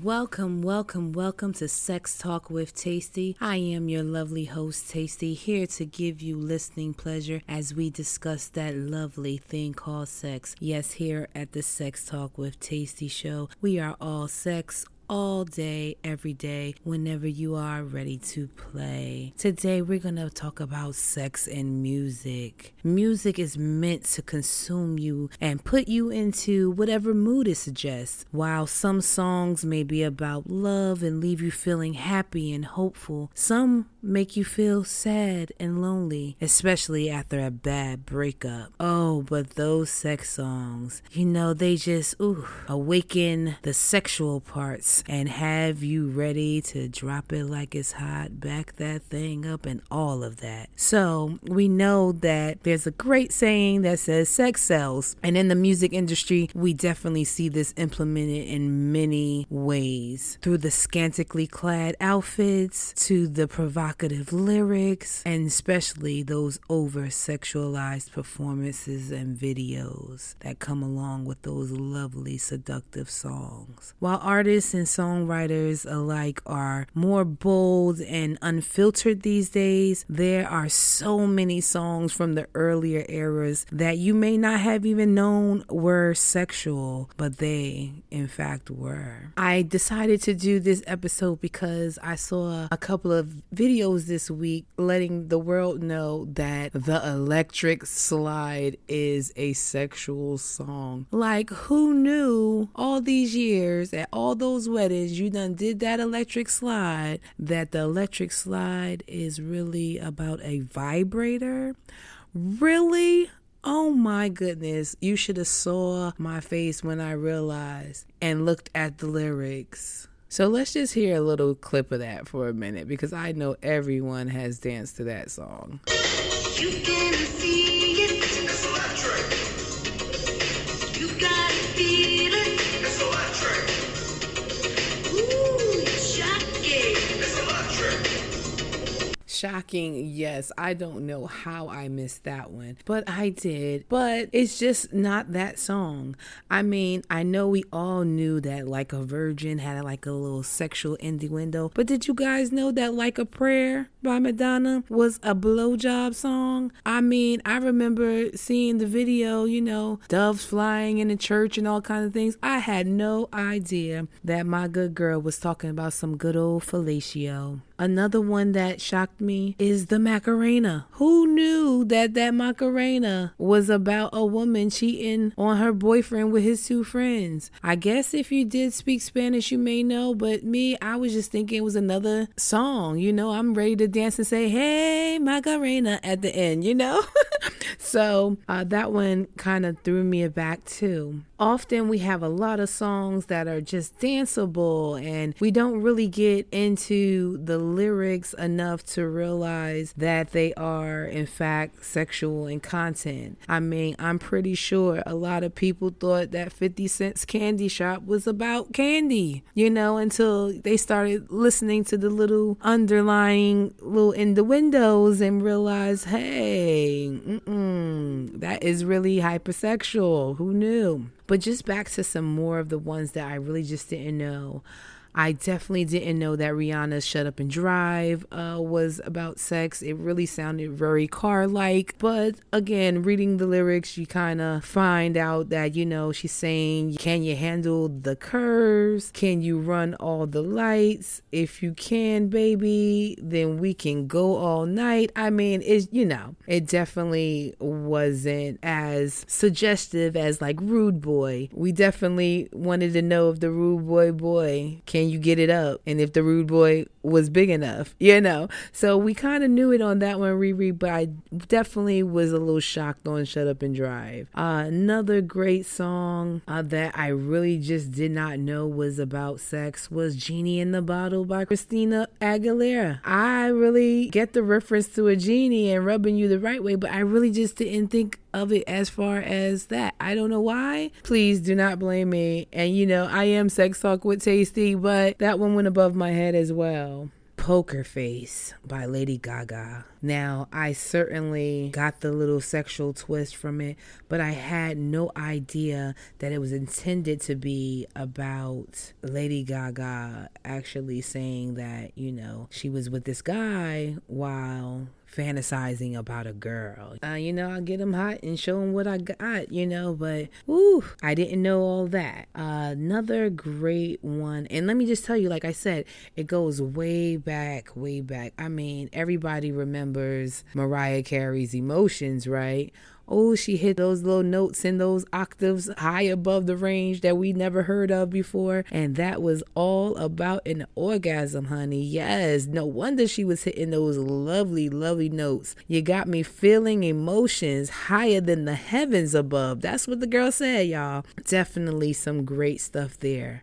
Welcome, welcome, welcome to Sex Talk with Tasty. I am your lovely host, Tasty, here to give you listening pleasure as we discuss that lovely thing called sex. Yes, here at the Sex Talk with Tasty show, we are all sex, all day, every day, whenever you are ready to play. Today, we're going to talk about sex and music. Music is meant to consume you and put you into whatever mood it suggests. While some songs may be about love and leave you feeling happy and hopeful, some make you feel sad and lonely, especially after a bad breakup. Oh, but those sex songs, you know, they just, ooh, awaken the sexual parts and have you ready to drop it like it's hot, back that thing up, and all of that. So, we know that there's a great saying that says sex sells. And in the music industry, we definitely see this implemented in many ways through the scantily clad outfits to the provocative lyrics, and especially those over sexualized performances and videos that come along with those lovely, seductive songs. While artists and songwriters alike are more bold and unfiltered these days, there are so many songs from the earlier eras that you may not have even known were sexual, but they, in fact, were. I decided to do this episode because I saw a couple of videos this week letting the world know that the electric slide is a sexual song. Like, who knew all these years at all those weddings? weddings, you done did that electric slide, that the electric slide is really about a vibrator. Really? Oh my goodness, you should have saw my face when I realized and looked at the lyrics. So let's just hear a little clip of that for a minute because I know everyone has danced to that song. Shocking. Yes, I don't know how I missed that one, but I did. But it's just not that song. I mean, I know we all knew that Like a Virgin had like a little sexual innuendo, but did you guys know that Like a Prayer by Madonna was a blowjob song? I mean, I remember seeing the video, you know, doves flying in the church and all kinds of things. I had no idea that my good girl was talking about some good old fellatio. Another one that shocked me is the Macarena. Who knew that that Macarena was about a woman cheating on her boyfriend with his two friends? I guess if you did speak Spanish, you may know, but me, I was just thinking it was another song. You know, I'm ready to dance and say, hey, Macarena at the end, you know? so uh, that one kind of threw me back too. Often we have a lot of songs that are just danceable and we don't really get into the lyrics enough to realize that they are, in fact, sexual in content. I mean, I'm pretty sure a lot of people thought that 50 Cent's Candy Shop was about candy, you know, until they started listening to the little underlying little in the windows and realize, hey, that is really hypersexual. Who knew? But just back to some more of the ones that I really just didn't know. I definitely didn't know that Rihanna's Shut Up and Drive uh, was about sex. It really sounded very car like. But again, reading the lyrics, you kind of find out that, you know, she's saying, Can you handle the curves? Can you run all the lights? If you can, baby, then we can go all night. I mean, it's, you know, it definitely wasn't as suggestive as like Rude Boy. We definitely wanted to know if the Rude Boy boy can can you get it up? And if the rude boy was big enough, you know. So we kind of knew it on that one, Riri, but I definitely was a little shocked on Shut Up and Drive. Uh, another great song uh, that I really just did not know was about sex was Genie in the Bottle by Christina Aguilera. I really get the reference to a genie and rubbing you the right way, but I really just didn't think of it as far as that. I don't know why. Please do not blame me. And you know, I am sex talk with Tasty, but that one went above my head as well. Poker Face by Lady Gaga. Now, I certainly got the little sexual twist from it, but I had no idea that it was intended to be about Lady Gaga actually saying that, you know, she was with this guy while fantasizing about a girl. Uh, you know, I'll get them hot and show them what I got, you know, but woo, I didn't know all that. Uh, another great one, and let me just tell you, like I said, it goes way back, way back. I mean, everybody remembers Mariah Carey's emotions, right? Oh, she hit those little notes in those octaves high above the range that we never heard of before. And that was all about an orgasm, honey. Yes, no wonder she was hitting those lovely, lovely notes. You got me feeling emotions higher than the heavens above. That's what the girl said, y'all. Definitely some great stuff there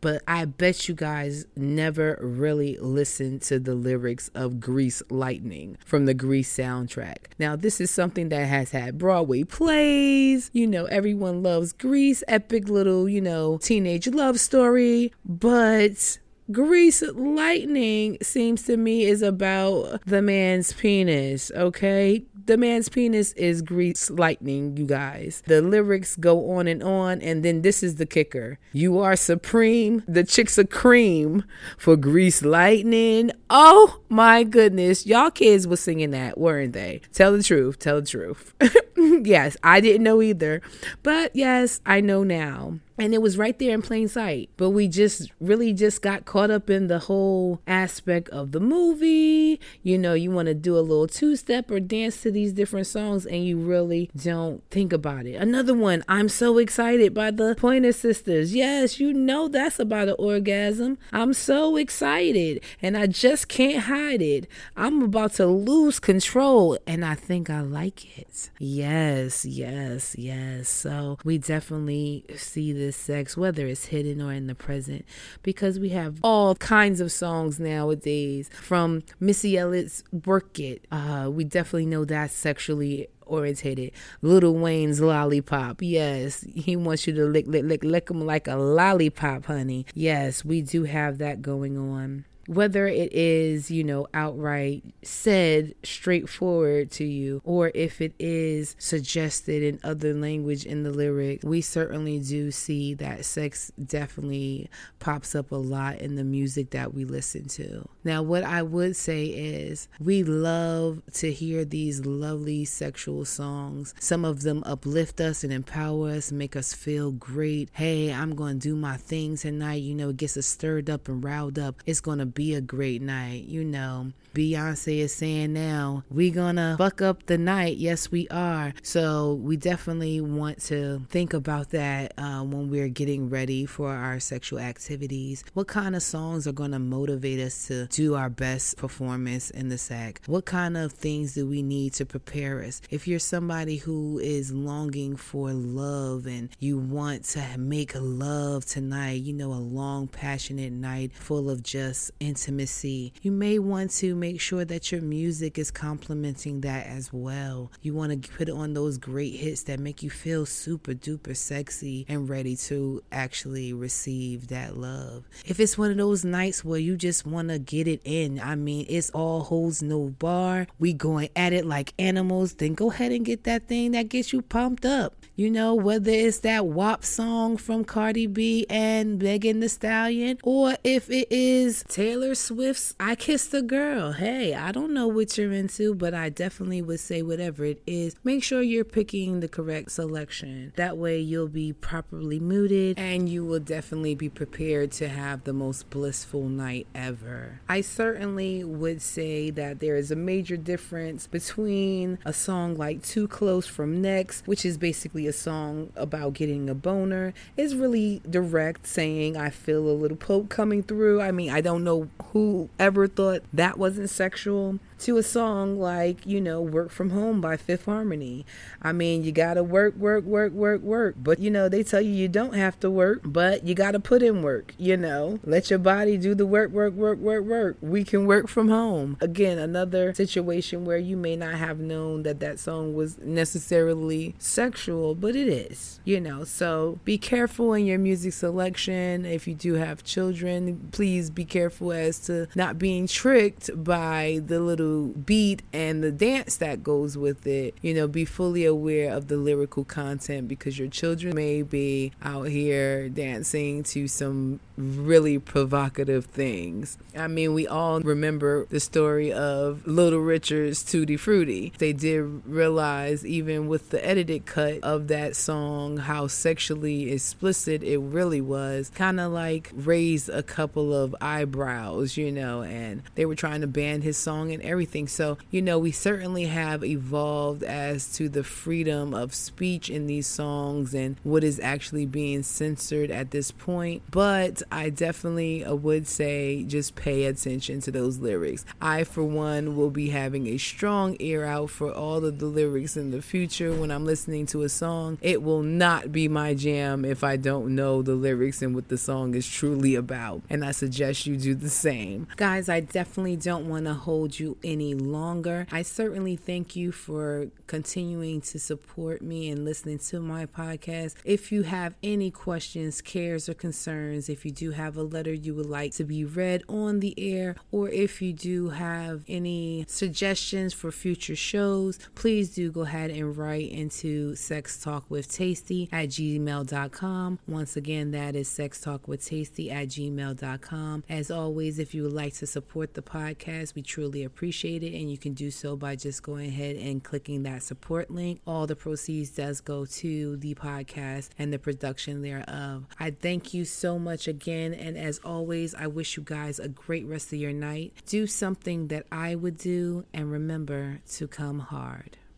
but I bet you guys never really listened to the lyrics of Grease Lightning from the Grease soundtrack. Now, this is something that has had Broadway plays. You know, everyone loves Grease, epic little, you know, teenage love story, but Grease Lightning seems to me is about the man's penis, okay? The man's penis is grease lightning, you guys. The lyrics go on and on, and then this is the kicker. You are supreme. The chicks are cream for grease lightning. Oh my goodness. Y'all kids were singing that, weren't they? Tell the truth. Tell the truth. yes, I didn't know either. But yes, I know now and it was right there in plain sight. But we just really just got caught up in the whole aspect of the movie. You know you want to do a little two step or dance to these different songs and you really don't think about it. Another one i'm so excited by the pointer sisters. Yes you know that's about an orgasm. I'm so excited and i just can't hide it. I'm about to lose control and i think i like it. Yes yes yes. So we definitely see this sex, whether it's hidden or in the present, because we have all kinds of songs nowadays from Missy Elliott's Work It. Uh, we definitely know that's sexually orientated. Lil Wayne's lollipop. Yes, he wants you to lick, lick, lick, lick him like a lollipop, honey. Yes, we do have that going on whether it is, you know, outright said straightforward to you, or if it is suggested in other language in the lyric, we certainly do see that sex definitely pops up a lot in the music that we listen to. Now, what I would say is we love to hear these lovely sexual songs. Some of them uplift us and empower us, make us feel great. Hey, I'm going to do my thing tonight. You know, it gets us stirred up and riled up. It's going to be a great night. You know, Beyonce is saying now, we gonna fuck up the night. Yes, we are. So we definitely want to think about that uh, when we're getting ready for our sexual activities. What kind of songs are gonna motivate us to do our best performance in the sack? What kind of things do we need to prepare us? If you're somebody who is longing for love and you want to make love tonight, you know, a long, passionate night full of just intimacy. You may want to make sure that your music is complementing that as well. You want to put on those great hits that make you feel super duper sexy and ready to actually receive that love. If it's one of those nights where you just want to get it in, I mean, it's all holds no bar. We going at it like animals, then go ahead and get that thing that gets you pumped up. You know, whether it's that WAP song from Cardi B and Megan Thee Stallion, or if it is Taylor Swift's I Kissed a Girl. Hey, I don't know what you're into, but I definitely would say whatever it is, make sure you're picking the correct selection. That way you'll be properly muted and you will definitely be prepared to have the most blissful night ever. I certainly would say that there is a major difference between a song like Too Close from Next, which is basically a song about getting a boner is really direct, saying, I feel a little poke coming through. I mean, I don't know who ever thought that wasn't sexual. To a song like, you know, Work From Home by Fifth Harmony. I mean, you got to work, work, work, work, work. But, you know, they tell you you don't have to work, but you got to put in work, you know. Let your body do the work, work, work, work, work. We can work from home. Again, another situation where you may not have known that that song was necessarily sexual, but it is, you know. So be careful in your music selection. If you do have children, please be careful as to not being tricked by the little beat and the dance that goes with it. You know, be fully aware of the lyrical content because your children may be out here dancing to some really provocative things. I mean, we all remember the story of Little Richard's Tutti Frutti. They did realize, even with the edited cut of that song, how sexually explicit it really was. Kind of like raised a couple of eyebrows, you know, and they were trying to ban his song and everything. So, you know, we certainly have evolved as to the freedom of speech in these songs and what is actually being censored at this point. But I definitely uh, would say just pay attention to those lyrics. I, for one, will be having a strong ear out for all of the lyrics in the future when I'm listening to a song. It will not be my jam if I don't know the lyrics and what the song is truly about. And I suggest you do the same. Guys, I definitely don't want to hold you any longer. I certainly thank you for continuing to support me and listening to my podcast. If you have any questions, cares, or concerns, if you do have a letter you would like to be read on the air, or if you do have any suggestions for future shows, please do go ahead and write into Sex Talk with Tasty at gmail.com. Once again, that is Sex Talk with Tasty at gmail.com. As always, if you would like to support the podcast, we truly appreciate it, and you can do so by just going ahead and clicking that support link. All the proceeds does go to the podcast and the production thereof. I thank you so much again. And as always, I wish you guys a great rest of your night. Do something that I would do, and remember to come hard.